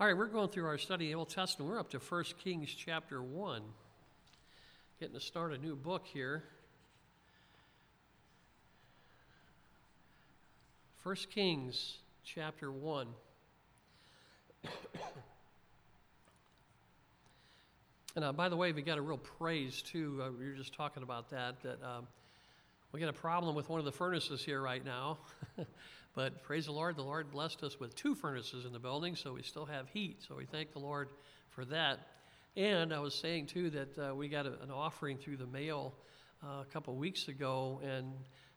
All right, we're going through our study of the Old Testament. We're up to 1 Kings chapter 1. Getting to start a new book here. 1 Kings chapter 1. and uh, by the way, we got a real praise too. Uh, we were just talking about that. That um, we got a problem with one of the furnaces here right now. But praise the Lord, the Lord blessed us with two furnaces in the building, so we still have heat. So we thank the Lord for that. And I was saying too that uh, we got a, an offering through the mail uh, a couple weeks ago, and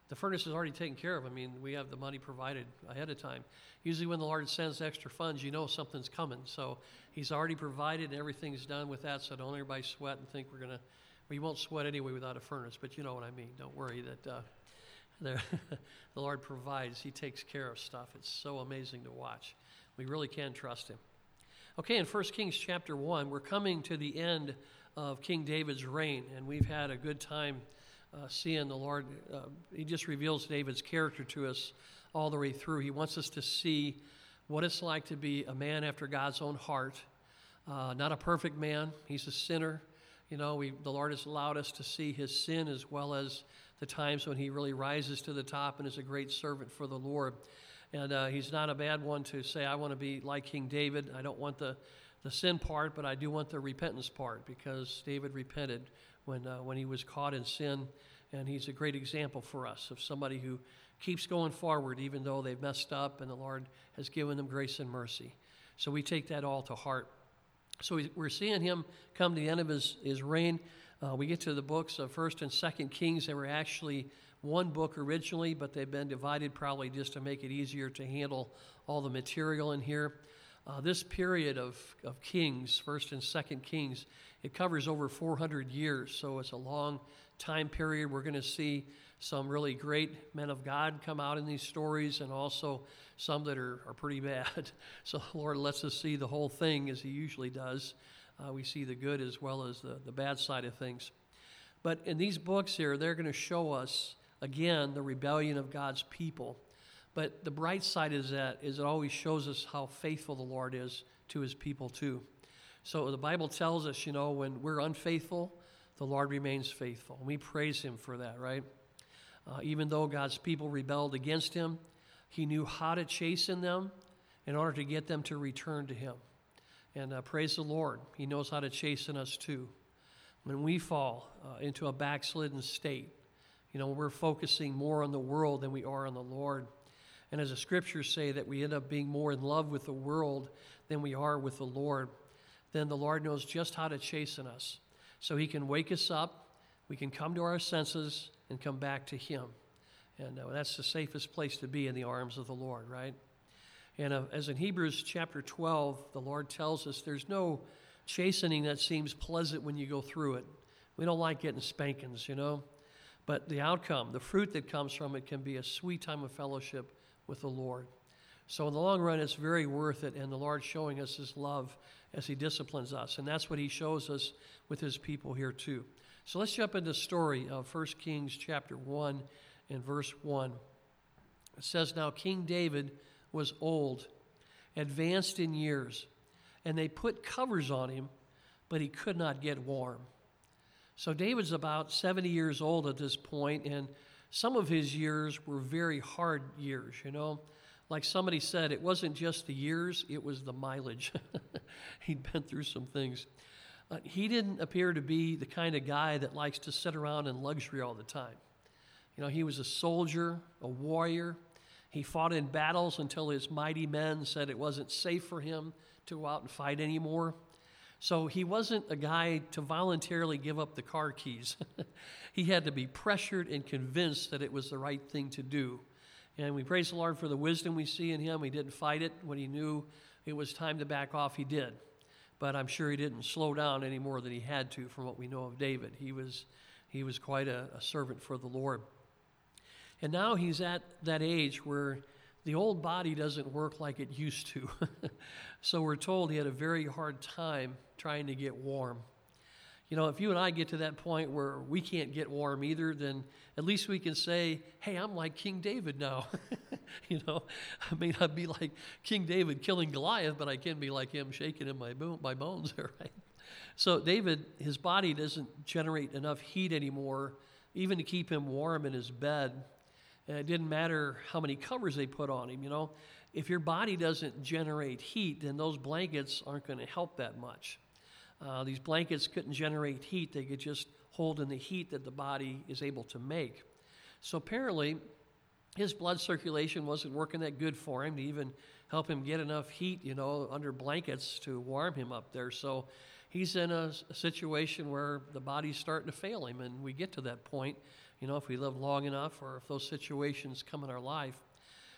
the furnace is already taken care of. I mean, we have the money provided ahead of time. Usually, when the Lord sends extra funds, you know something's coming. So He's already provided, and everything's done with that. So don't everybody sweat and think we're gonna. We won't sweat anyway without a furnace, but you know what I mean. Don't worry that. Uh, the Lord provides, He takes care of stuff. It's so amazing to watch. We really can trust Him. Okay, in 1 Kings chapter 1, we're coming to the end of King David's reign, and we've had a good time uh, seeing the Lord. Uh, he just reveals David's character to us all the way through. He wants us to see what it's like to be a man after God's own heart. Uh, not a perfect man, he's a sinner. You know, we, the Lord has allowed us to see his sin as well as the times when he really rises to the top and is a great servant for the Lord. And uh, he's not a bad one to say, I want to be like King David. I don't want the, the sin part, but I do want the repentance part because David repented when, uh, when he was caught in sin. And he's a great example for us of somebody who keeps going forward even though they've messed up and the Lord has given them grace and mercy. So we take that all to heart. So we're seeing him come to the end of his, his reign. Uh, we get to the books of First and Second Kings. They were actually one book originally, but they've been divided probably just to make it easier to handle all the material in here. Uh, this period of, of Kings, First and Second Kings, it covers over 400 years, so it's a long time period. We're going to see some really great men of God come out in these stories, and also some that are, are pretty bad. So the Lord lets us see the whole thing as He usually does. Uh, we see the good as well as the, the bad side of things. But in these books here, they're going to show us, again, the rebellion of God's people. But the bright side is that is it always shows us how faithful the Lord is to his people too. So the Bible tells us, you know, when we're unfaithful, the Lord remains faithful. And we praise him for that, right? Uh, even though God's people rebelled against him, he knew how to chasten them in order to get them to return to him. And uh, praise the Lord, He knows how to chasten us too. When we fall uh, into a backslidden state, you know, we're focusing more on the world than we are on the Lord. And as the scriptures say, that we end up being more in love with the world than we are with the Lord, then the Lord knows just how to chasten us. So He can wake us up, we can come to our senses, and come back to Him. And uh, that's the safest place to be in the arms of the Lord, right? And uh, as in Hebrews chapter 12, the Lord tells us there's no chastening that seems pleasant when you go through it. We don't like getting spankings, you know? But the outcome, the fruit that comes from it, can be a sweet time of fellowship with the Lord. So, in the long run, it's very worth it, and the Lord showing us His love as He disciplines us. And that's what He shows us with His people here, too. So, let's jump into the story of 1 Kings chapter 1 and verse 1. It says, Now King David was old, advanced in years, and they put covers on him, but he could not get warm. So David's about 70 years old at this point, and some of his years were very hard years, you know. Like somebody said, it wasn't just the years, it was the mileage. He'd been through some things. Uh, he didn't appear to be the kind of guy that likes to sit around in luxury all the time. You know, he was a soldier, a warrior, he fought in battles until his mighty men said it wasn't safe for him to go out and fight anymore. So he wasn't a guy to voluntarily give up the car keys. he had to be pressured and convinced that it was the right thing to do. And we praise the Lord for the wisdom we see in him. He didn't fight it when he knew it was time to back off, he did. But I'm sure he didn't slow down any more than he had to from what we know of David. He was, he was quite a, a servant for the Lord. And now he's at that age where the old body doesn't work like it used to. so we're told he had a very hard time trying to get warm. You know, if you and I get to that point where we can't get warm either, then at least we can say, hey, I'm like King David now. you know, I may not be like King David killing Goliath, but I can be like him shaking in my, bo- my bones, right? So David, his body doesn't generate enough heat anymore, even to keep him warm in his bed. And it didn't matter how many covers they put on him, you know. If your body doesn't generate heat, then those blankets aren't going to help that much. Uh, these blankets couldn't generate heat, they could just hold in the heat that the body is able to make. So apparently, his blood circulation wasn't working that good for him to even help him get enough heat, you know, under blankets to warm him up there. So he's in a, a, situation where the body's starting to fail him, and we get to that point, you know, if we live long enough or if those situations come in our life.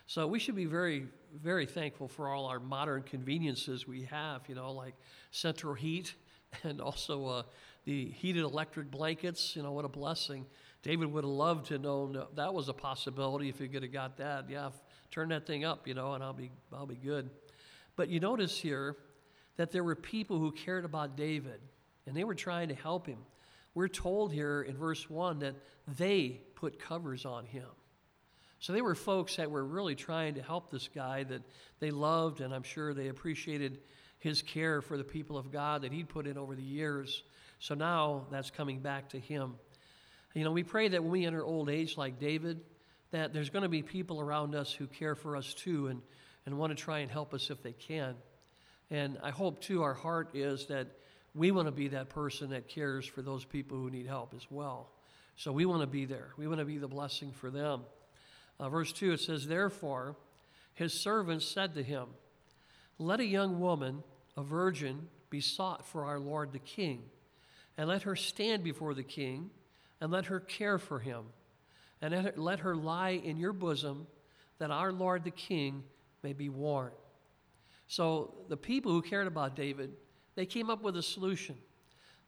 So we should be very, very thankful for all our modern conveniences we have, you know, like central heat and also uh, the heated electric blankets. You know, what a blessing. David would have loved to know that was a possibility if he could have got that. Yeah, turn that thing up, you know, and I'll be, I'll be good. But you notice here that there were people who cared about David and they were trying to help him. We're told here in verse 1 that they put covers on him. So they were folks that were really trying to help this guy that they loved, and I'm sure they appreciated his care for the people of God that he'd put in over the years. So now that's coming back to him. You know, we pray that when we enter old age like David, that there's going to be people around us who care for us too and, and want to try and help us if they can. And I hope too, our heart is that we want to be that person that cares for those people who need help as well. So we want to be there. We want to be the blessing for them. Uh, verse 2, it says, Therefore, his servants said to him, Let a young woman a virgin be sought for our Lord the King, and let her stand before the King, and let her care for him, and let her lie in your bosom, that our Lord the King may be warned. So the people who cared about David, they came up with a solution.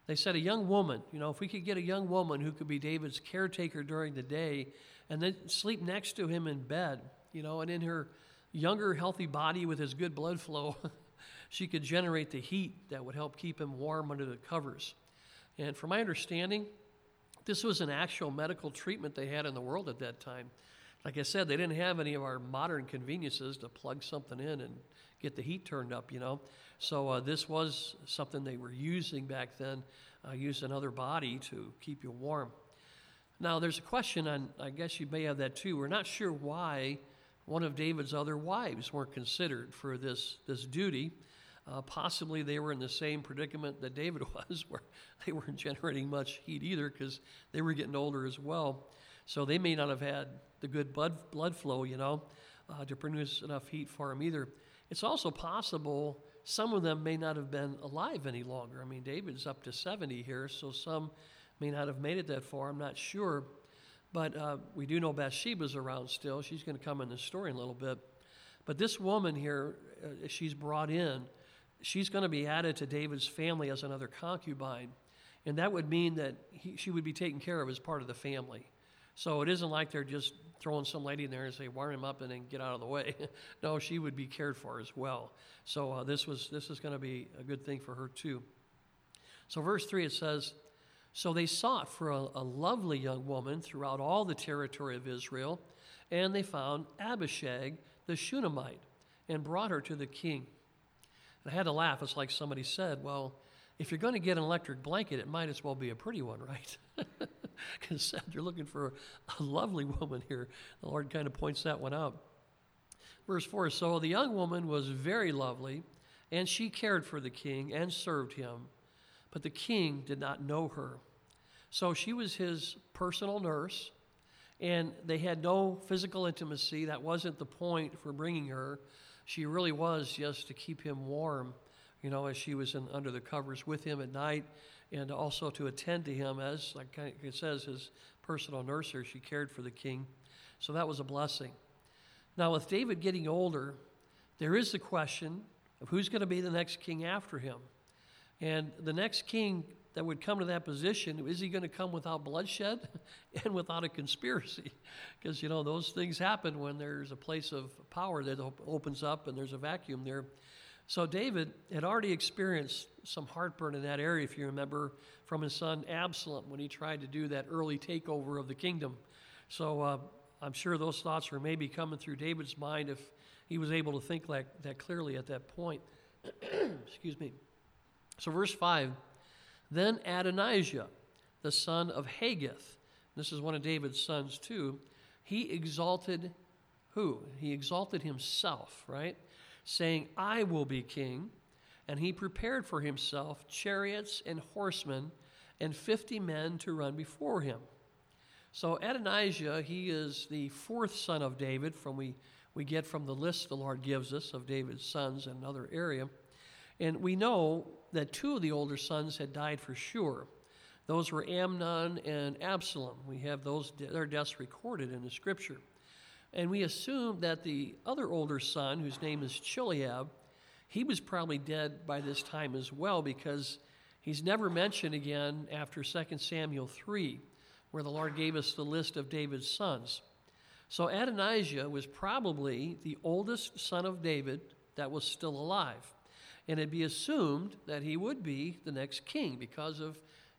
They said, a young woman, you know, if we could get a young woman who could be David's caretaker during the day and then sleep next to him in bed, you know, and in her younger, healthy body with his good blood flow, she could generate the heat that would help keep him warm under the covers. And from my understanding, this was an actual medical treatment they had in the world at that time. Like I said, they didn't have any of our modern conveniences to plug something in and get the heat turned up, you know. So uh, this was something they were using back then, uh, use another body to keep you warm. Now, there's a question, and I guess you may have that too. We're not sure why one of David's other wives weren't considered for this, this duty. Uh, possibly they were in the same predicament that David was, where they weren't generating much heat either because they were getting older as well. So they may not have had the good blood, blood flow, you know, uh, to produce enough heat for him either. It's also possible some of them may not have been alive any longer. I mean, David's up to 70 here, so some may not have made it that far. I'm not sure. But uh, we do know Bathsheba's around still. She's going to come in the story in a little bit. But this woman here, uh, she's brought in she's going to be added to David's family as another concubine. And that would mean that he, she would be taken care of as part of the family. So it isn't like they're just throwing some lady in there and say, warm him up and then get out of the way. no, she would be cared for as well. So uh, this, was, this is going to be a good thing for her too. So, verse 3 it says, So they sought for a, a lovely young woman throughout all the territory of Israel, and they found Abishag the Shunammite and brought her to the king. I had to laugh. It's like somebody said, well, if you're going to get an electric blanket, it might as well be a pretty one, right? Because you're looking for a lovely woman here. The Lord kind of points that one out. Verse 4 So the young woman was very lovely, and she cared for the king and served him, but the king did not know her. So she was his personal nurse, and they had no physical intimacy. That wasn't the point for bringing her she really was just to keep him warm, you know, as she was in, under the covers with him at night, and also to attend to him as, like it says, his personal nurser. She cared for the king. So that was a blessing. Now, with David getting older, there is the question of who's going to be the next king after him. And the next king that would come to that position, is he going to come without bloodshed and without a conspiracy? Because, you know, those things happen when there's a place of power that op- opens up and there's a vacuum there. So David had already experienced some heartburn in that area, if you remember, from his son Absalom when he tried to do that early takeover of the kingdom. So uh, I'm sure those thoughts were maybe coming through David's mind if he was able to think like that clearly at that point. Excuse me. So, verse 5 Then Adonijah, the son of Haggith, this is one of David's sons too, he exalted who? He exalted himself, right? Saying, I will be king. And he prepared for himself chariots and horsemen and 50 men to run before him. So Adonijah, he is the fourth son of David from we, we get from the list the Lord gives us of David's sons in another area. And we know that two of the older sons had died for sure. Those were Amnon and Absalom. We have those their deaths recorded in the scripture. And we assume that the other older son, whose name is Chileab, he was probably dead by this time as well because he's never mentioned again after 2 Samuel 3, where the Lord gave us the list of David's sons. So Adonijah was probably the oldest son of David that was still alive. And it'd be assumed that he would be the next king because of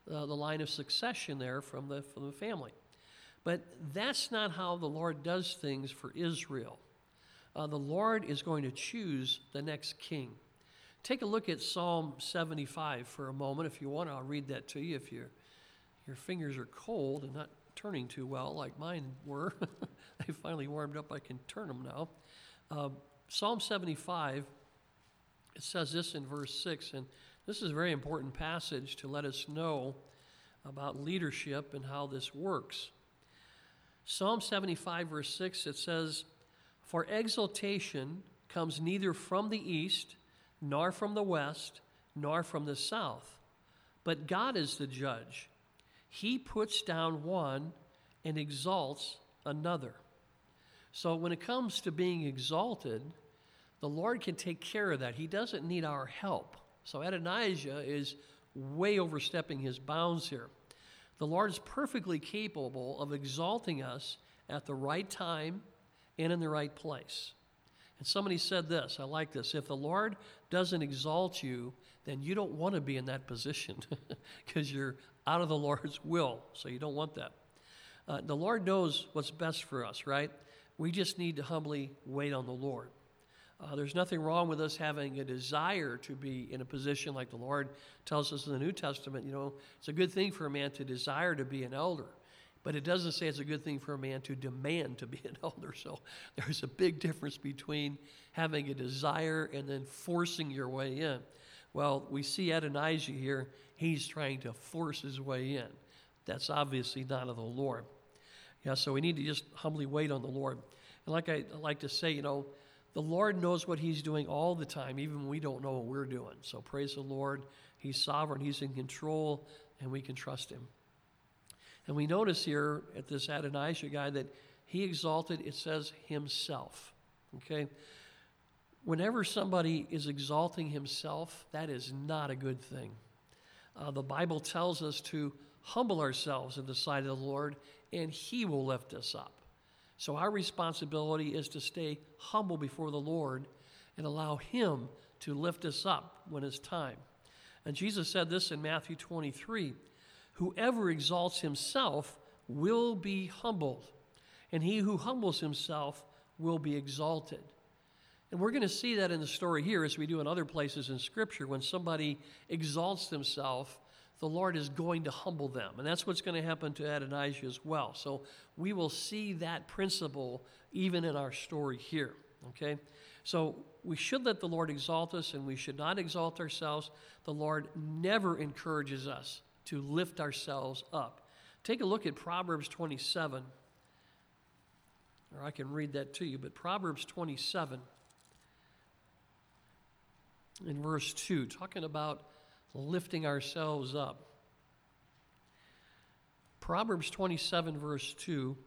uh, the line of succession there from the, from the family. But that's not how the Lord does things for Israel. Uh, the Lord is going to choose the next king. Take a look at Psalm 75 for a moment if you want. I'll read that to you if you your fingers are cold and not turning too well like mine were. they finally warmed up. I can turn them now. Uh, Psalm 75, it says this in verse 6, and this is a very important passage to let us know about leadership and how this works. Psalm 75, verse 6, it says, For exaltation comes neither from the east, nor from the west, nor from the south, but God is the judge. He puts down one and exalts another. So when it comes to being exalted, the Lord can take care of that. He doesn't need our help. So Adonijah is way overstepping his bounds here. The Lord is perfectly capable of exalting us at the right time and in the right place. And somebody said this, I like this. If the Lord doesn't exalt you, then you don't want to be in that position because you're out of the Lord's will. So you don't want that. Uh, the Lord knows what's best for us, right? We just need to humbly wait on the Lord. Uh, there's nothing wrong with us having a desire to be in a position like the Lord tells us in the New Testament. You know, it's a good thing for a man to desire to be an elder, but it doesn't say it's a good thing for a man to demand to be an elder. So there's a big difference between having a desire and then forcing your way in. Well, we see Adonijah here, he's trying to force his way in. That's obviously not of the Lord. Yeah, so we need to just humbly wait on the Lord. And like I, I like to say, you know, the Lord knows what He's doing all the time, even when we don't know what we're doing. So praise the Lord. He's sovereign, He's in control, and we can trust Him. And we notice here at this Adonijah guy that he exalted, it says, himself. Okay? Whenever somebody is exalting himself, that is not a good thing. Uh, the Bible tells us to humble ourselves in the sight of the Lord, and He will lift us up. So our responsibility is to stay humble before the Lord and allow Him to lift us up when it's time. And Jesus said this in Matthew 23 Whoever exalts himself will be humbled, and he who humbles himself will be exalted. And we're going to see that in the story here, as we do in other places in Scripture. When somebody exalts themselves, the Lord is going to humble them. And that's what's going to happen to Adonijah as well. So we will see that principle even in our story here. Okay? So we should let the Lord exalt us and we should not exalt ourselves. The Lord never encourages us to lift ourselves up. Take a look at Proverbs 27. Or I can read that to you, but Proverbs 27 in verse 2, talking about lifting ourselves up. Proverbs 27, verse 2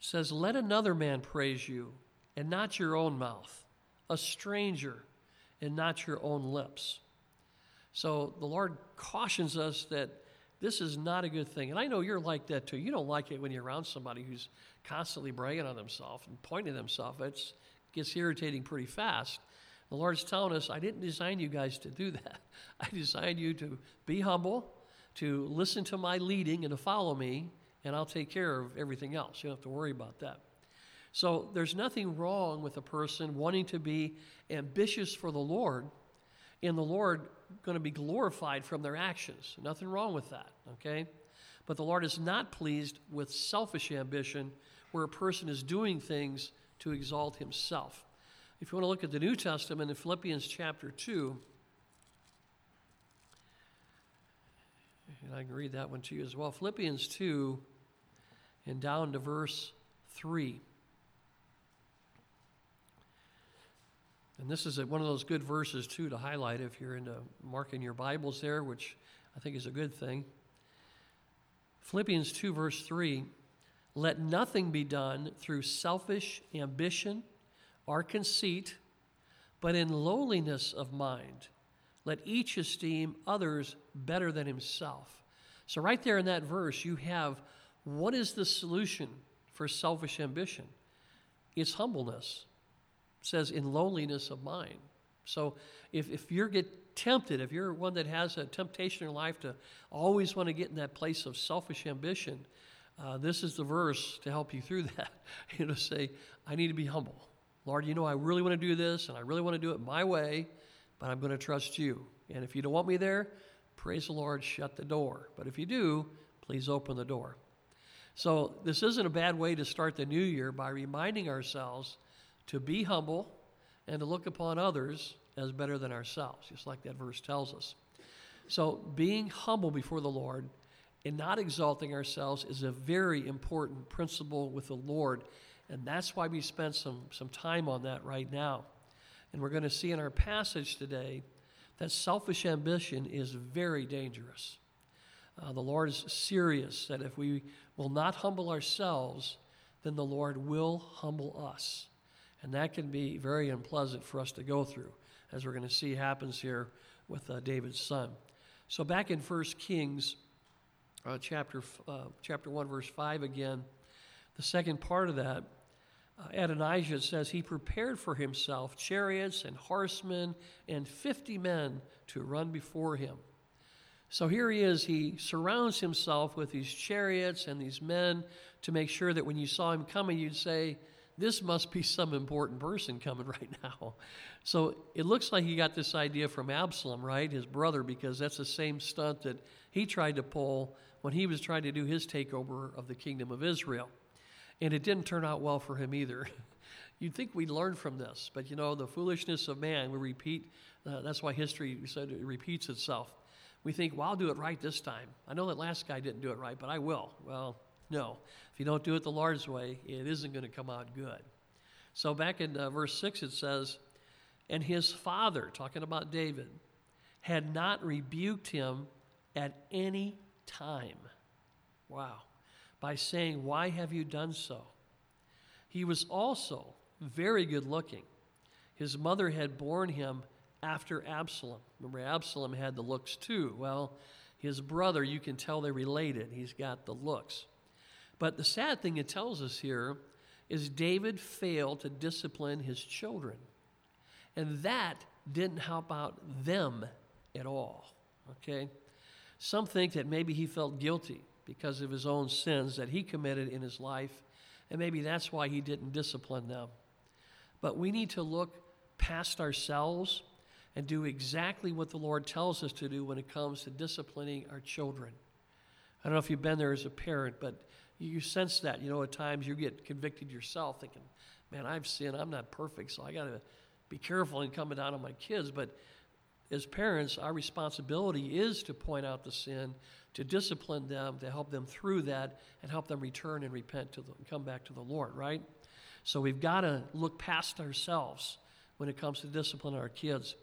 says, Let another man praise you, and not your own mouth, a stranger, and not your own lips. So the Lord cautions us that this is not a good thing. And I know you're like that too. You don't like it when you're around somebody who's constantly bragging on themselves and pointing at themselves. It gets irritating pretty fast. The Lord's telling us, I didn't design you guys to do that. I designed you to be humble, to listen to my leading and to follow me, and I'll take care of everything else. You don't have to worry about that. So there's nothing wrong with a person wanting to be ambitious for the Lord, and the Lord going to be glorified from their actions. Nothing wrong with that, okay? But the Lord is not pleased with selfish ambition where a person is doing things to exalt himself. If you want to look at the New Testament in Philippians chapter 2, and I can read that one to you as well. Philippians 2 and down to verse 3. And this is one of those good verses, too, to highlight if you're into marking your Bibles there, which I think is a good thing. Philippians 2, verse 3 Let nothing be done through selfish ambition or conceit, but in lowliness of mind. Let each esteem others better than himself. So, right there in that verse, you have what is the solution for selfish ambition? It's humbleness. It says, in lowliness of mind. So, if, if you get tempted, if you're one that has a temptation in life to always want to get in that place of selfish ambition, uh, this is the verse to help you through that. you know, say, I need to be humble. Lord, you know, I really want to do this and I really want to do it my way, but I'm going to trust you. And if you don't want me there, praise the Lord, shut the door. But if you do, please open the door. So, this isn't a bad way to start the new year by reminding ourselves to be humble and to look upon others as better than ourselves, just like that verse tells us. So, being humble before the Lord and not exalting ourselves is a very important principle with the Lord. And that's why we spent some, some time on that right now. And we're going to see in our passage today that selfish ambition is very dangerous. Uh, the Lord is serious that if we will not humble ourselves, then the Lord will humble us. And that can be very unpleasant for us to go through, as we're going to see happens here with uh, David's son. So, back in 1 Kings uh, chapter, uh, chapter 1, verse 5 again, the second part of that, uh, Adonijah says he prepared for himself chariots and horsemen and 50 men to run before him. So here he is, he surrounds himself with these chariots and these men to make sure that when you saw him coming, you'd say, This must be some important person coming right now. So it looks like he got this idea from Absalom, right? His brother, because that's the same stunt that he tried to pull when he was trying to do his takeover of the kingdom of Israel. And it didn't turn out well for him either. You'd think we'd learn from this, but you know, the foolishness of man, we repeat, uh, that's why history said it repeats itself we think, well, I'll do it right this time. I know that last guy didn't do it right, but I will. Well, no. If you don't do it the Lord's way, it isn't going to come out good. So back in uh, verse 6, it says, And his father, talking about David, had not rebuked him at any time. Wow. By saying, Why have you done so? He was also very good looking. His mother had borne him after Absalom. Remember, Absalom had the looks too. Well, his brother, you can tell they're related. He's got the looks. But the sad thing it tells us here is David failed to discipline his children. And that didn't help out them at all. Okay? Some think that maybe he felt guilty because of his own sins that he committed in his life, and maybe that's why he didn't discipline them. But we need to look past ourselves and do exactly what the Lord tells us to do when it comes to disciplining our children. I don't know if you've been there as a parent, but you sense that. You know, at times you get convicted yourself, thinking, man, I've sinned. I'm not perfect, so I got to be careful in coming down on my kids. But as parents, our responsibility is to point out the sin, to discipline them, to help them through that, and help them return and repent to the, come back to the Lord, right? So we've got to look past ourselves when it comes to discipline our kids.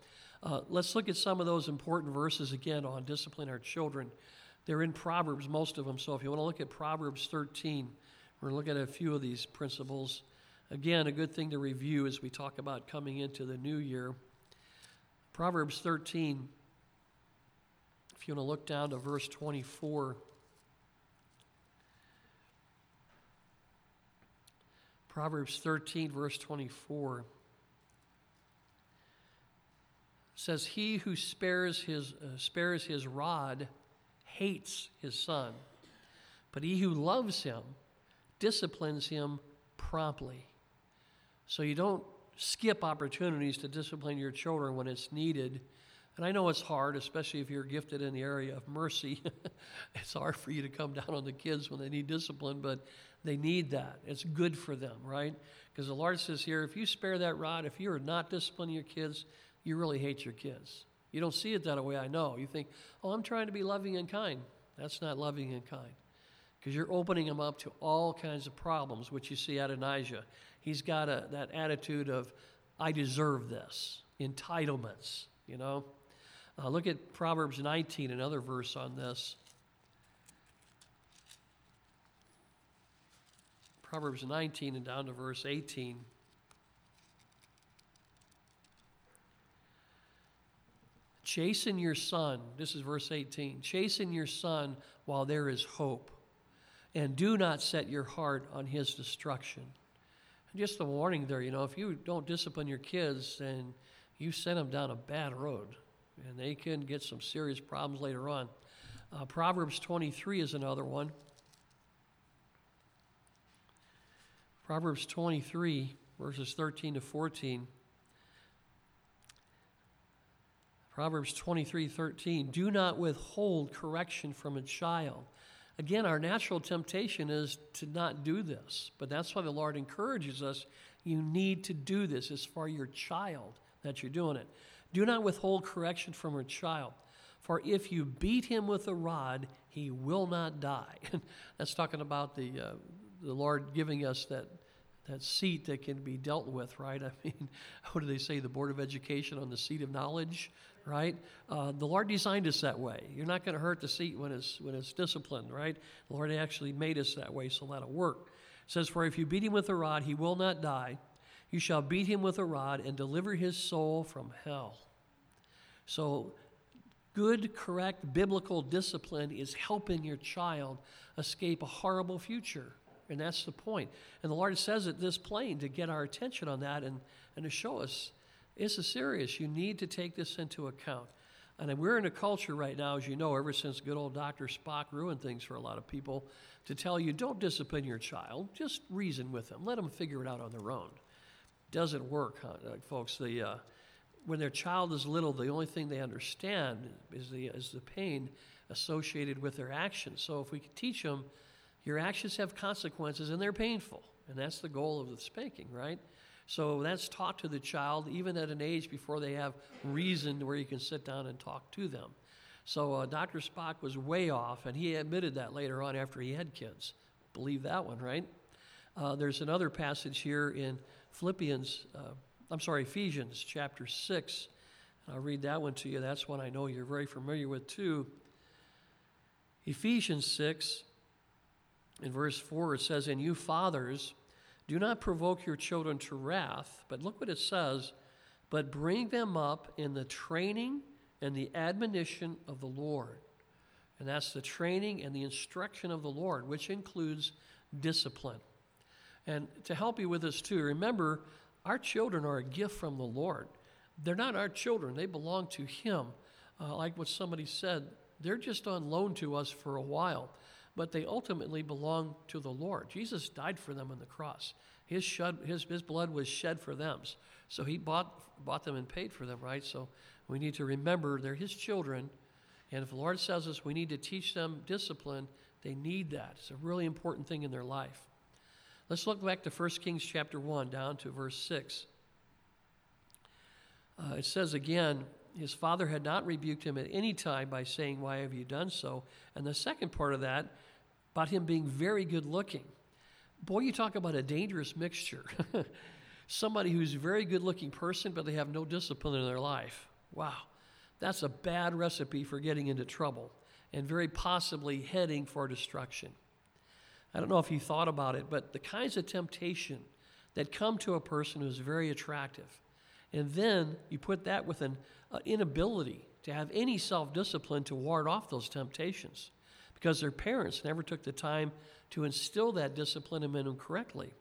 Uh, let's look at some of those important verses again on discipline our children. They're in Proverbs, most of them. So if you want to look at Proverbs 13, we're going to look at a few of these principles. Again, a good thing to review as we talk about coming into the new year. Proverbs 13, if you want to look down to verse 24. Proverbs 13, verse 24. says, He who spares his, uh, spares his rod hates his son, but he who loves him disciplines him promptly. So you don't skip opportunities to discipline your children when it's needed. And I know it's hard, especially if you're gifted in the area of mercy. it's hard for you to come down on the kids when they need discipline, but they need that. It's good for them, right? Because the Lord says here if you spare that rod, if you are not disciplining your kids, you really hate your kids. You don't see it that way, I know. You think, oh, I'm trying to be loving and kind. That's not loving and kind. Because you're opening them up to all kinds of problems, which you see Adonijah. He's got a, that attitude of, I deserve this, entitlements, you know. Uh, look at Proverbs 19, another verse on this. Proverbs 19 and down to verse 18. Chasten your son, this is verse 18. Chasten your son while there is hope, and do not set your heart on his destruction. Just a warning there, you know, if you don't discipline your kids, then you send them down a bad road, and they can get some serious problems later on. Uh, Proverbs 23 is another one. Proverbs 23, verses 13 to 14. Proverbs 23 13. Do not withhold correction from a child. Again, our natural temptation is to not do this, but that's why the Lord encourages us. You need to do this. It's for your child that you're doing it. Do not withhold correction from a child, for if you beat him with a rod, he will not die. that's talking about the, uh, the Lord giving us that that seat that can be dealt with, right? I mean, what do they say? The Board of Education on the seat of knowledge, right? Uh, the Lord designed us that way. You're not going to hurt the seat when it's when it's disciplined, right? The Lord actually made us that way, so that'll work. It says, "For if you beat him with a rod, he will not die. You shall beat him with a rod and deliver his soul from hell." So. Good, correct biblical discipline is helping your child escape a horrible future and that's the point. And the Lord says it this plain to get our attention on that and, and to show us this is serious. You need to take this into account. And we're in a culture right now, as you know, ever since good old Dr. Spock ruined things for a lot of people, to tell you don't discipline your child, just reason with them, let them figure it out on their own. Doesn't work, huh, folks. The, uh, when their child is little, the only thing they understand is the, is the pain associated with their actions. So if we teach them your actions have consequences and they're painful. And that's the goal of the spanking, right? So that's taught to the child even at an age before they have reason where you can sit down and talk to them. So uh, Dr. Spock was way off, and he admitted that later on after he had kids. Believe that one, right? Uh, there's another passage here in Philippians, uh, I'm sorry, Ephesians chapter 6. I'll read that one to you. That's one I know you're very familiar with too. Ephesians 6, in verse 4, it says, And you fathers, do not provoke your children to wrath, but look what it says, but bring them up in the training and the admonition of the Lord. And that's the training and the instruction of the Lord, which includes discipline. And to help you with this too, remember, our children are a gift from the Lord. They're not our children, they belong to Him. Uh, like what somebody said, they're just on loan to us for a while but they ultimately belong to the Lord. Jesus died for them on the cross. His, shed, his, his blood was shed for them. So he bought, bought them and paid for them, right? So we need to remember they're his children. And if the Lord says us we need to teach them discipline, they need that. It's a really important thing in their life. Let's look back to 1 Kings chapter 1, down to verse 6. Uh, it says again, his father had not rebuked him at any time by saying, Why have you done so? And the second part of that, about him being very good looking. Boy, you talk about a dangerous mixture. Somebody who's a very good looking person, but they have no discipline in their life. Wow, that's a bad recipe for getting into trouble and very possibly heading for destruction. I don't know if you thought about it, but the kinds of temptation that come to a person who's very attractive, and then you put that with an uh, inability to have any self discipline to ward off those temptations because their parents never took the time to instill that discipline in them correctly.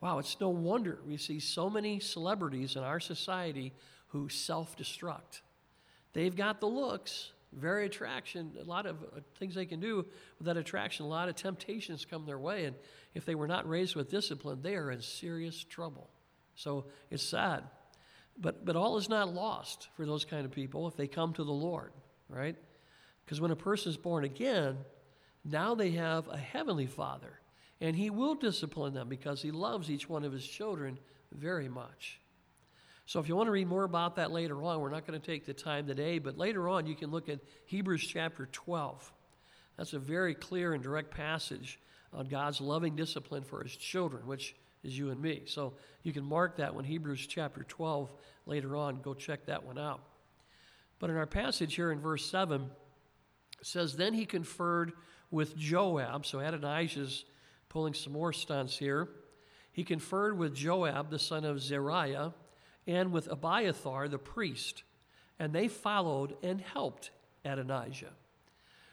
Wow, it's no wonder we see so many celebrities in our society who self destruct. They've got the looks, very attraction, a lot of uh, things they can do with that attraction, a lot of temptations come their way. And if they were not raised with discipline, they are in serious trouble. So it's sad. But, but all is not lost for those kind of people if they come to the Lord, right? Because when a person is born again, now they have a heavenly father, and he will discipline them because he loves each one of his children very much. So if you want to read more about that later on, we're not going to take the time today, but later on you can look at Hebrews chapter 12. That's a very clear and direct passage on God's loving discipline for his children, which is you and me. So you can mark that one, Hebrews chapter 12, later on. Go check that one out. But in our passage here in verse 7, it says, Then he conferred with Joab. So Adonijah's pulling some more stunts here. He conferred with Joab, the son of Zeruiah, and with Abiathar, the priest, and they followed and helped Adonijah.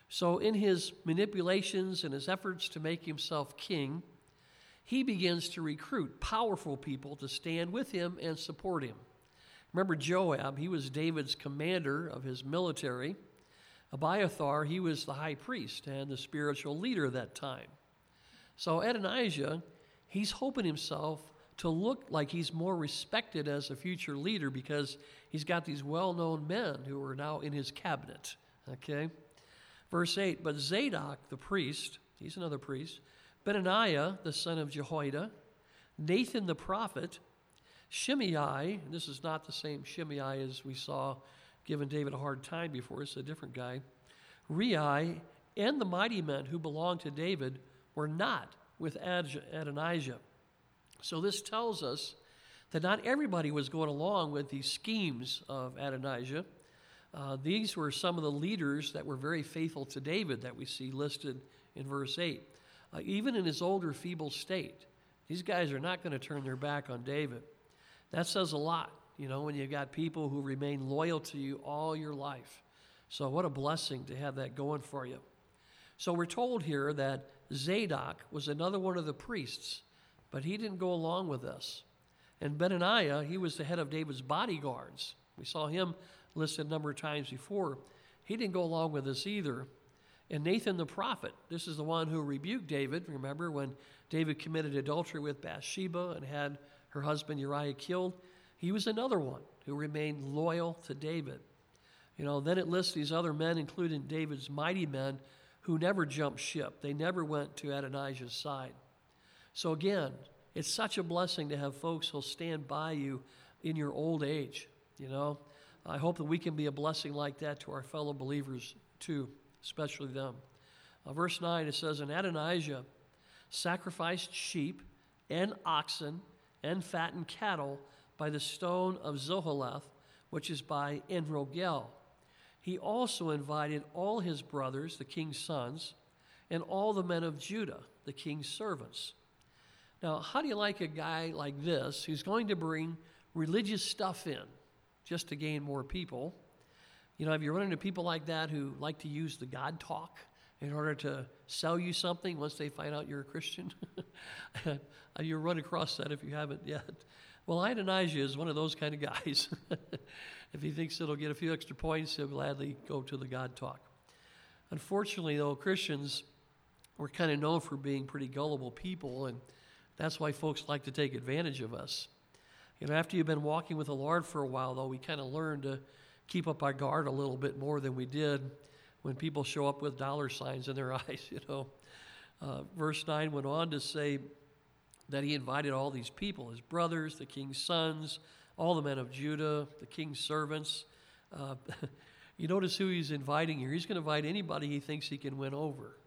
So, in his manipulations and his efforts to make himself king, he begins to recruit powerful people to stand with him and support him. Remember Joab, he was David's commander of his military. Abiathar, he was the high priest and the spiritual leader of that time. So Adonijah, he's hoping himself to look like he's more respected as a future leader because he's got these well known men who are now in his cabinet. Okay? Verse 8 But Zadok, the priest, he's another priest, Benaniah, the son of Jehoiada, Nathan the prophet, Shimei, this is not the same Shimei as we saw giving David a hard time before, it's a different guy, Rei, and the mighty men who belonged to David were not with Adonijah. So this tells us that not everybody was going along with these schemes of Adonijah. Uh, these were some of the leaders that were very faithful to David that we see listed in verse 8 uh, even in his older, feeble state. These guys are not going to turn their back on David. That says a lot, you know, when you've got people who remain loyal to you all your life. So, what a blessing to have that going for you. So, we're told here that Zadok was another one of the priests, but he didn't go along with this. And Benaniah, he was the head of David's bodyguards. We saw him listed a number of times before. He didn't go along with this either. And Nathan the prophet, this is the one who rebuked David. Remember when David committed adultery with Bathsheba and had her husband Uriah killed? He was another one who remained loyal to David. You know, then it lists these other men, including David's mighty men, who never jumped ship. They never went to Adonijah's side. So again, it's such a blessing to have folks who'll stand by you in your old age. You know, I hope that we can be a blessing like that to our fellow believers too especially them. Uh, verse 9 it says, And Adonijah sacrificed sheep and oxen and fattened cattle by the stone of Zoheleth, which is by Enrogel. He also invited all his brothers, the king's sons, and all the men of Judah, the king's servants. Now, how do you like a guy like this who's going to bring religious stuff in just to gain more people? You know, have you run into people like that who like to use the God talk in order to sell you something once they find out you're a Christian? you run across that if you haven't yet. Well, Adonijah is one of those kind of guys. if he thinks it'll get a few extra points, he'll gladly go to the God talk. Unfortunately, though, Christians we're kind of known for being pretty gullible people, and that's why folks like to take advantage of us. You know, after you've been walking with the Lord for a while, though, we kind of learn to keep up our guard a little bit more than we did when people show up with dollar signs in their eyes, you know. Uh, verse 9 went on to say that he invited all these people his brothers, the king's sons, all the men of Judah, the king's servants. Uh, you notice who he's inviting here. He's going to invite anybody he thinks he can win over.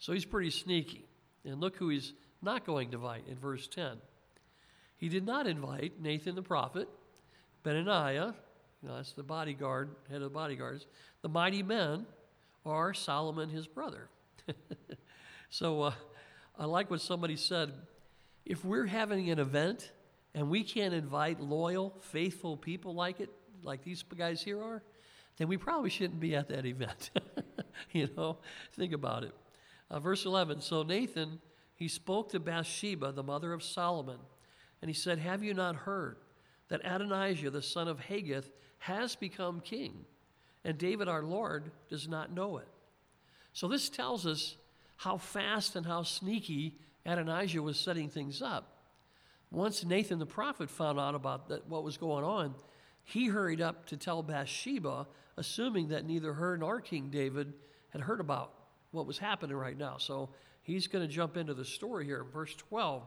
So he's pretty sneaky. And look who he's not going to invite in verse 10. He did not invite Nathan the prophet, Benaniah, you know, that's the bodyguard, head of the bodyguards. The mighty men are Solomon, his brother. so uh, I like what somebody said. If we're having an event and we can't invite loyal, faithful people like it, like these guys here are, then we probably shouldn't be at that event. you know, think about it. Uh, verse 11 So Nathan, he spoke to Bathsheba, the mother of Solomon, and he said, Have you not heard that Adonijah, the son of Haggith, has become king. and David our Lord does not know it. So this tells us how fast and how sneaky Adonijah was setting things up. Once Nathan the prophet found out about that, what was going on, he hurried up to tell Bathsheba, assuming that neither her nor King David had heard about what was happening right now. So he's going to jump into the story here. Verse 12.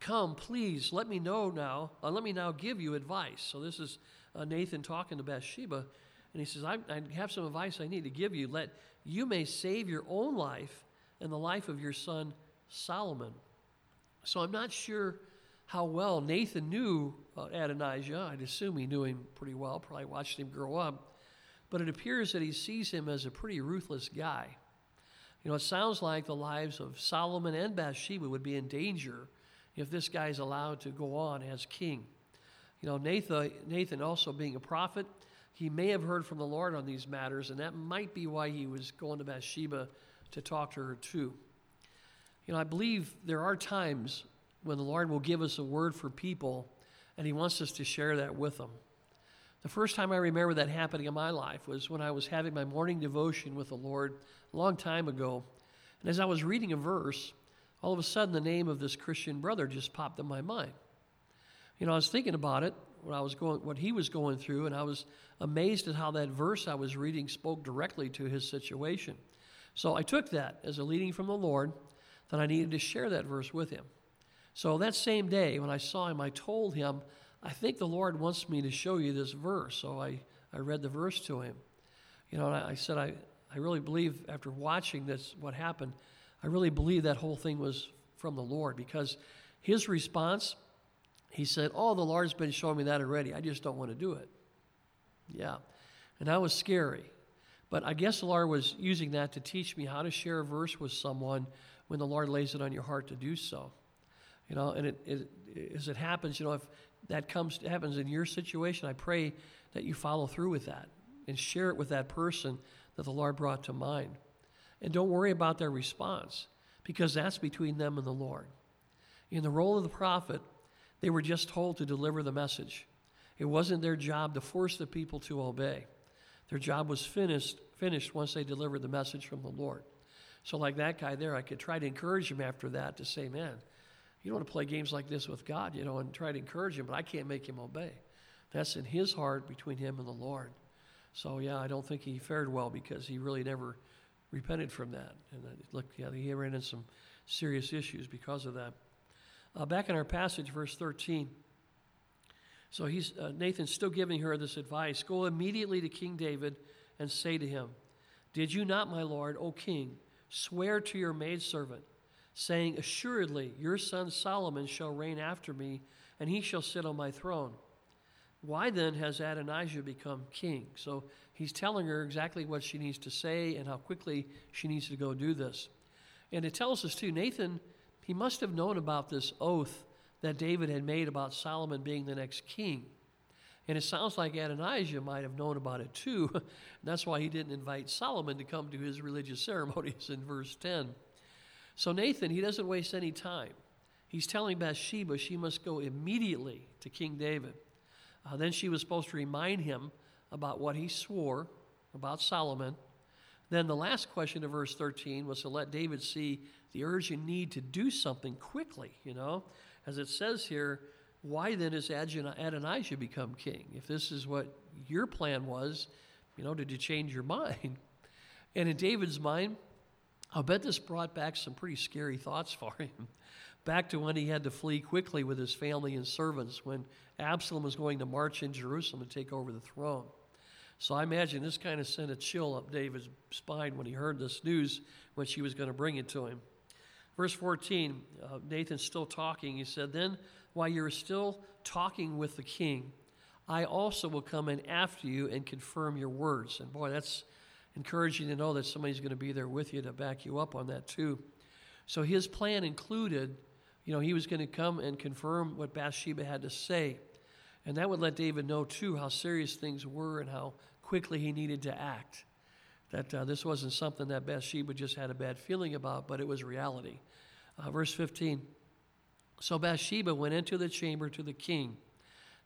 Come, please, let me know now. Uh, let me now give you advice. So this is uh, Nathan talking to Bathsheba, and he says, I, I have some advice I need to give you. Let you may save your own life and the life of your son Solomon. So I'm not sure how well Nathan knew uh, Adonijah. I'd assume he knew him pretty well, probably watched him grow up. But it appears that he sees him as a pretty ruthless guy. You know, it sounds like the lives of Solomon and Bathsheba would be in danger if this guy is allowed to go on as king. You know, Nathan, Nathan also being a prophet, he may have heard from the Lord on these matters, and that might be why he was going to Bathsheba to talk to her too. You know, I believe there are times when the Lord will give us a word for people, and he wants us to share that with them. The first time I remember that happening in my life was when I was having my morning devotion with the Lord a long time ago. And as I was reading a verse, all of a sudden the name of this Christian brother just popped in my mind. You know, I was thinking about it, what I was going what he was going through, and I was amazed at how that verse I was reading spoke directly to his situation. So I took that as a leading from the Lord that I needed to share that verse with him. So that same day when I saw him, I told him, I think the Lord wants me to show you this verse. So I, I read the verse to him. You know, I, I said, I, I really believe after watching this, what happened, I really believe that whole thing was from the Lord because his response, he said, Oh, the Lord's been showing me that already. I just don't want to do it. Yeah. And that was scary. But I guess the Lord was using that to teach me how to share a verse with someone when the Lord lays it on your heart to do so. You know, and it, it, as it happens, you know, if that comes happens in your situation, I pray that you follow through with that and share it with that person that the Lord brought to mind. And don't worry about their response because that's between them and the Lord. In the role of the prophet, they were just told to deliver the message. It wasn't their job to force the people to obey. Their job was finished, finished once they delivered the message from the Lord. So, like that guy there, I could try to encourage him after that to say, man, you don't want to play games like this with God, you know, and try to encourage him, but I can't make him obey. That's in his heart between him and the Lord. So, yeah, I don't think he fared well because he really never repented from that. And look, yeah, he ran into some serious issues because of that. Uh, back in our passage, verse 13. So he's, uh, Nathan's still giving her this advice Go immediately to King David and say to him, Did you not, my lord, O king, swear to your maidservant, saying, Assuredly, your son Solomon shall reign after me, and he shall sit on my throne? Why then has Adonijah become king? So he's telling her exactly what she needs to say and how quickly she needs to go do this. And it tells us, too, Nathan, he must have known about this oath that David had made about Solomon being the next king. And it sounds like Adonijah might have known about it too. that's why he didn't invite Solomon to come to his religious ceremonies in verse 10. So Nathan, he doesn't waste any time. He's telling Bathsheba she must go immediately to King David. Uh, then she was supposed to remind him about what he swore about Solomon. Then the last question of verse 13 was to let David see the urgent need to do something quickly, you know. As it says here, why then has Adonijah become king? If this is what your plan was, you know, did you change your mind? And in David's mind, I'll bet this brought back some pretty scary thoughts for him. Back to when he had to flee quickly with his family and servants when Absalom was going to march in Jerusalem to take over the throne. So I imagine this kind of sent a chill up David's spine when he heard this news when she was going to bring it to him. Verse 14, uh, Nathan's still talking. He said, Then while you're still talking with the king, I also will come in after you and confirm your words. And boy, that's encouraging to know that somebody's going to be there with you to back you up on that too. So his plan included, you know, he was going to come and confirm what Bathsheba had to say. And that would let David know, too, how serious things were and how quickly he needed to act. That uh, this wasn't something that Bathsheba just had a bad feeling about, but it was reality. Uh, verse 15 So Bathsheba went into the chamber to the king.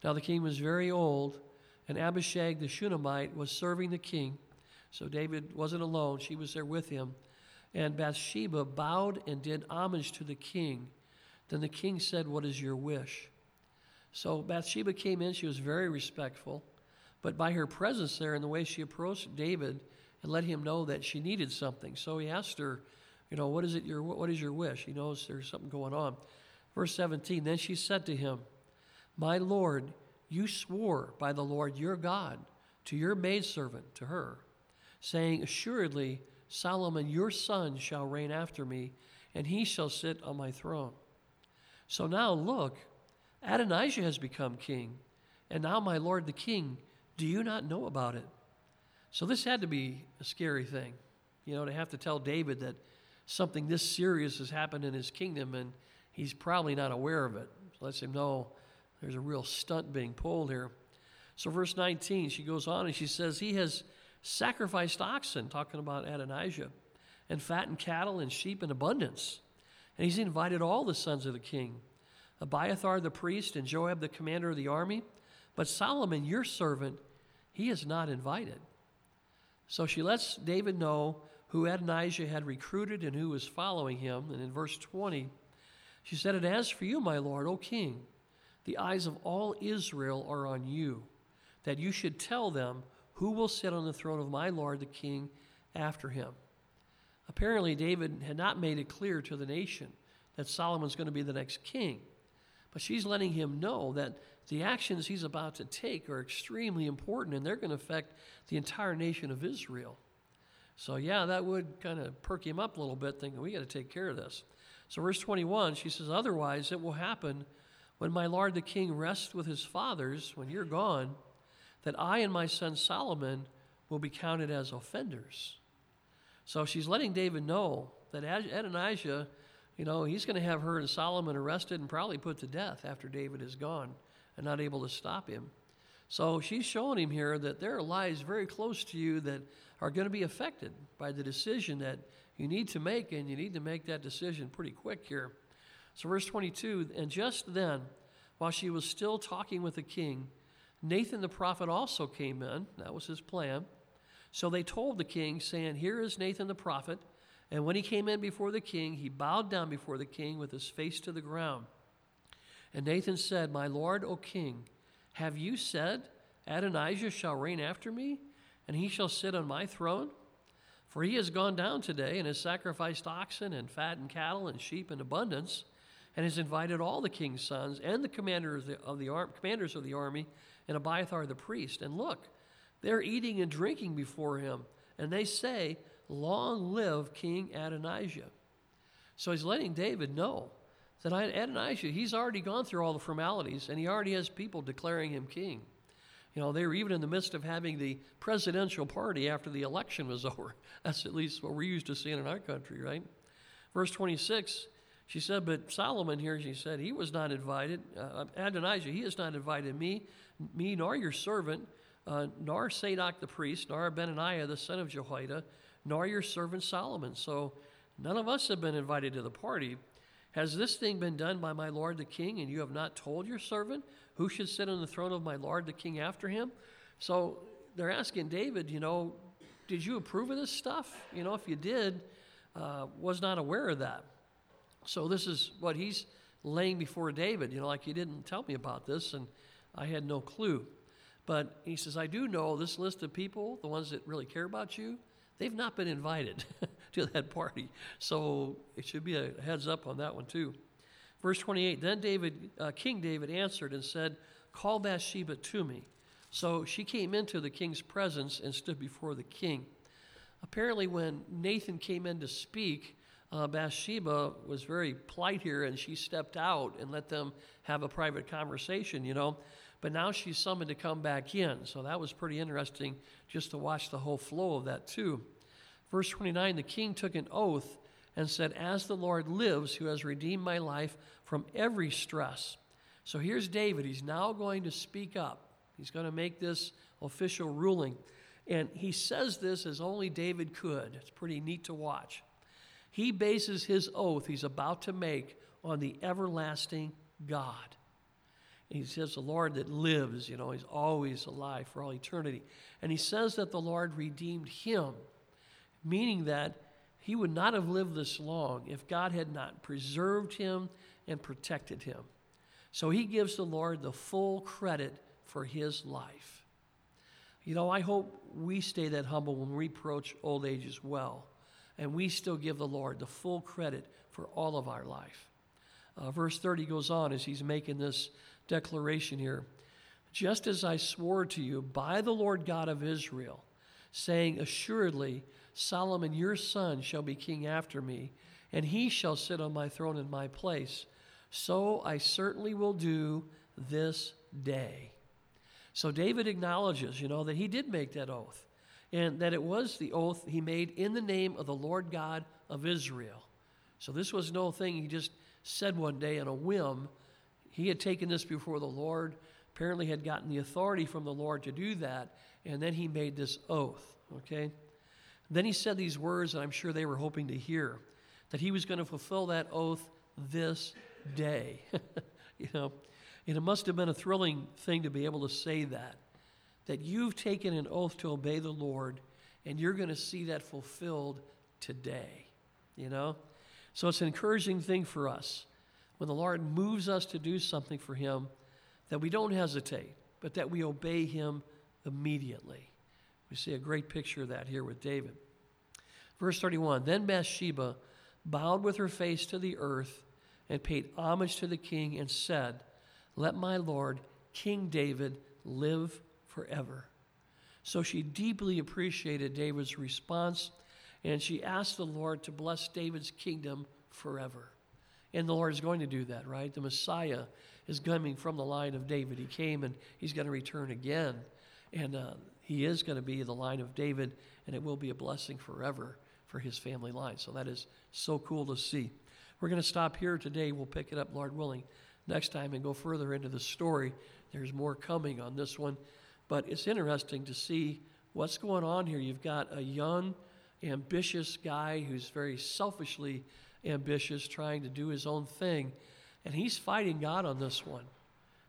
Now the king was very old, and Abishag the Shunammite was serving the king. So David wasn't alone, she was there with him. And Bathsheba bowed and did homage to the king. Then the king said, What is your wish? So Bathsheba came in, she was very respectful, but by her presence there and the way she approached David, and let him know that she needed something. So he asked her, you know, what is it your what is your wish? He knows there's something going on. Verse 17, then she said to him, My Lord, you swore by the Lord your God to your maidservant, to her, saying, Assuredly, Solomon your son shall reign after me, and he shall sit on my throne. So now look, Adonijah has become king, and now my lord the king, do you not know about it? So this had to be a scary thing, you know, to have to tell David that something this serious has happened in his kingdom and he's probably not aware of it. So lets him know there's a real stunt being pulled here. So, verse 19, she goes on and she says, He has sacrificed oxen, talking about Adonijah, and fattened cattle and sheep in abundance. And he's invited all the sons of the king Abiathar the priest and Joab the commander of the army. But Solomon, your servant, he is not invited. So she lets David know who Adonijah had recruited and who was following him. And in verse 20, she said, And as for you, my lord, O king, the eyes of all Israel are on you, that you should tell them who will sit on the throne of my lord the king after him. Apparently, David had not made it clear to the nation that Solomon's going to be the next king. But she's letting him know that the actions he's about to take are extremely important and they're going to affect the entire nation of Israel. So, yeah, that would kind of perk him up a little bit, thinking, we got to take care of this. So, verse 21, she says, Otherwise, it will happen when my lord the king rests with his fathers, when you're gone, that I and my son Solomon will be counted as offenders. So, she's letting David know that Adonijah, you know, he's going to have her and Solomon arrested and probably put to death after David is gone and not able to stop him. So she's showing him here that there are lives very close to you that are going to be affected by the decision that you need to make, and you need to make that decision pretty quick here. So, verse 22 And just then, while she was still talking with the king, Nathan the prophet also came in. That was his plan. So they told the king, saying, Here is Nathan the prophet. And when he came in before the king, he bowed down before the king with his face to the ground. And Nathan said, My lord, O king, have you said, Adonijah shall reign after me, and he shall sit on my throne? For he has gone down today and has sacrificed oxen and fattened cattle and sheep in abundance, and has invited all the king's sons and the of the, of the ar- commanders of the army and Abiathar the priest. And look, they're eating and drinking before him, and they say, Long live King Adonijah. So he's letting David know that Adonijah, he's already gone through all the formalities and he already has people declaring him king. You know, they were even in the midst of having the presidential party after the election was over. That's at least what we're used to seeing in our country, right? Verse 26, she said, But Solomon here, she said, he was not invited. Uh, Adonijah, he has not invited me, me nor your servant, uh, nor Zadok the priest, nor Benaiah the son of Jehoiada, nor your servant Solomon. So none of us have been invited to the party. Has this thing been done by my lord the king, and you have not told your servant who should sit on the throne of my lord the king after him? So they're asking David, you know, did you approve of this stuff? You know, if you did, uh, was not aware of that. So this is what he's laying before David. You know, like you didn't tell me about this, and I had no clue. But he says, I do know this list of people, the ones that really care about you, they've not been invited. to that party. So it should be a heads up on that one too. Verse 28 Then David, uh, King David answered and said, Call Bathsheba to me. So she came into the king's presence and stood before the king. Apparently, when Nathan came in to speak, uh, Bathsheba was very polite here and she stepped out and let them have a private conversation, you know. But now she's summoned to come back in. So that was pretty interesting just to watch the whole flow of that, too. Verse 29 The king took an oath and said, As the Lord lives, who has redeemed my life from every stress. So here's David. He's now going to speak up, he's going to make this official ruling. And he says this as only David could. It's pretty neat to watch. He bases his oath he's about to make on the everlasting God. He says, the Lord that lives, you know, he's always alive for all eternity. And he says that the Lord redeemed him, meaning that he would not have lived this long if God had not preserved him and protected him. So he gives the Lord the full credit for his life. You know, I hope we stay that humble when we approach old age as well, and we still give the Lord the full credit for all of our life. Uh, verse 30 goes on as he's making this declaration here. Just as I swore to you by the Lord God of Israel, saying, Assuredly, Solomon your son shall be king after me, and he shall sit on my throne in my place. So I certainly will do this day. So David acknowledges, you know, that he did make that oath, and that it was the oath he made in the name of the Lord God of Israel. So this was no thing he just said one day on a whim. He had taken this before the Lord, apparently had gotten the authority from the Lord to do that, and then he made this oath, okay? Then he said these words, and I'm sure they were hoping to hear that he was going to fulfill that oath this day. you know, and it must have been a thrilling thing to be able to say that, that you've taken an oath to obey the Lord, and you're going to see that fulfilled today. You know? So it's an encouraging thing for us when the Lord moves us to do something for Him that we don't hesitate, but that we obey Him immediately. We see a great picture of that here with David. Verse 31 Then Bathsheba bowed with her face to the earth and paid homage to the king and said, Let my Lord, King David, live forever. So she deeply appreciated David's response and she asked the Lord to bless David's kingdom forever. And the Lord is going to do that, right? The Messiah is coming from the line of David. He came and he's going to return again. And uh, he is going to be the line of David, and it will be a blessing forever for his family line. So that is so cool to see. We're going to stop here today. We'll pick it up, Lord willing, next time and go further into the story. There's more coming on this one. But it's interesting to see what's going on here. You've got a young, ambitious guy who's very selfishly ambitious, trying to do his own thing, and he's fighting God on this one.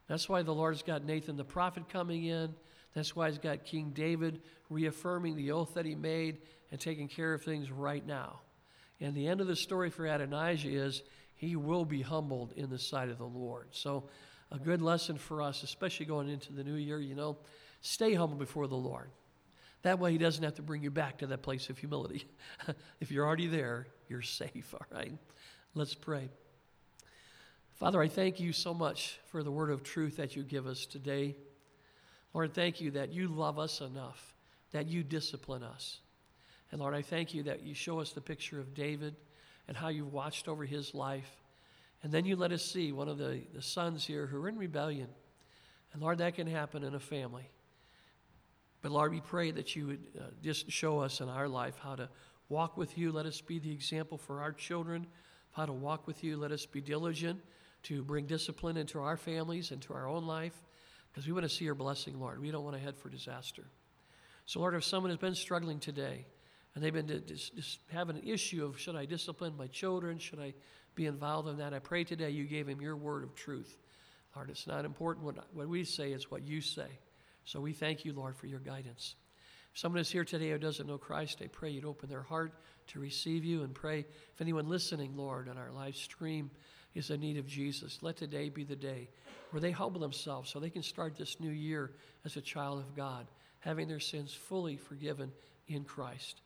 That's why the Lord's got Nathan the prophet coming in. That's why he's got King David reaffirming the oath that he made and taking care of things right now. And the end of the story for Adonijah is he will be humbled in the sight of the Lord. So, a good lesson for us, especially going into the new year, you know, stay humble before the Lord. That way, he doesn't have to bring you back to that place of humility. if you're already there, you're safe, all right? Let's pray. Father, I thank you so much for the word of truth that you give us today. Lord, thank you that you love us enough, that you discipline us. And Lord, I thank you that you show us the picture of David and how you've watched over his life. And then you let us see one of the, the sons here who are in rebellion. And Lord, that can happen in a family. But Lord, we pray that you would uh, just show us in our life how to walk with you. Let us be the example for our children of how to walk with you. Let us be diligent to bring discipline into our families and to our own life because we want to see your blessing, Lord. We don't want to head for disaster. So, Lord, if someone has been struggling today and they've been just, just having an issue of should I discipline my children? Should I be involved in that? I pray today you gave him your word of truth. Lord, it's not important what, what we say, it's what you say. So we thank you, Lord, for your guidance. If someone is here today who doesn't know Christ, I pray you'd open their heart to receive you and pray if anyone listening, Lord, on our live stream is in need of Jesus, let today be the day where they humble themselves so they can start this new year as a child of God, having their sins fully forgiven in Christ.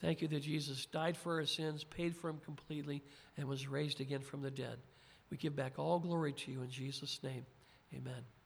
Thank you that Jesus died for our sins, paid for them completely, and was raised again from the dead. We give back all glory to you in Jesus' name. Amen.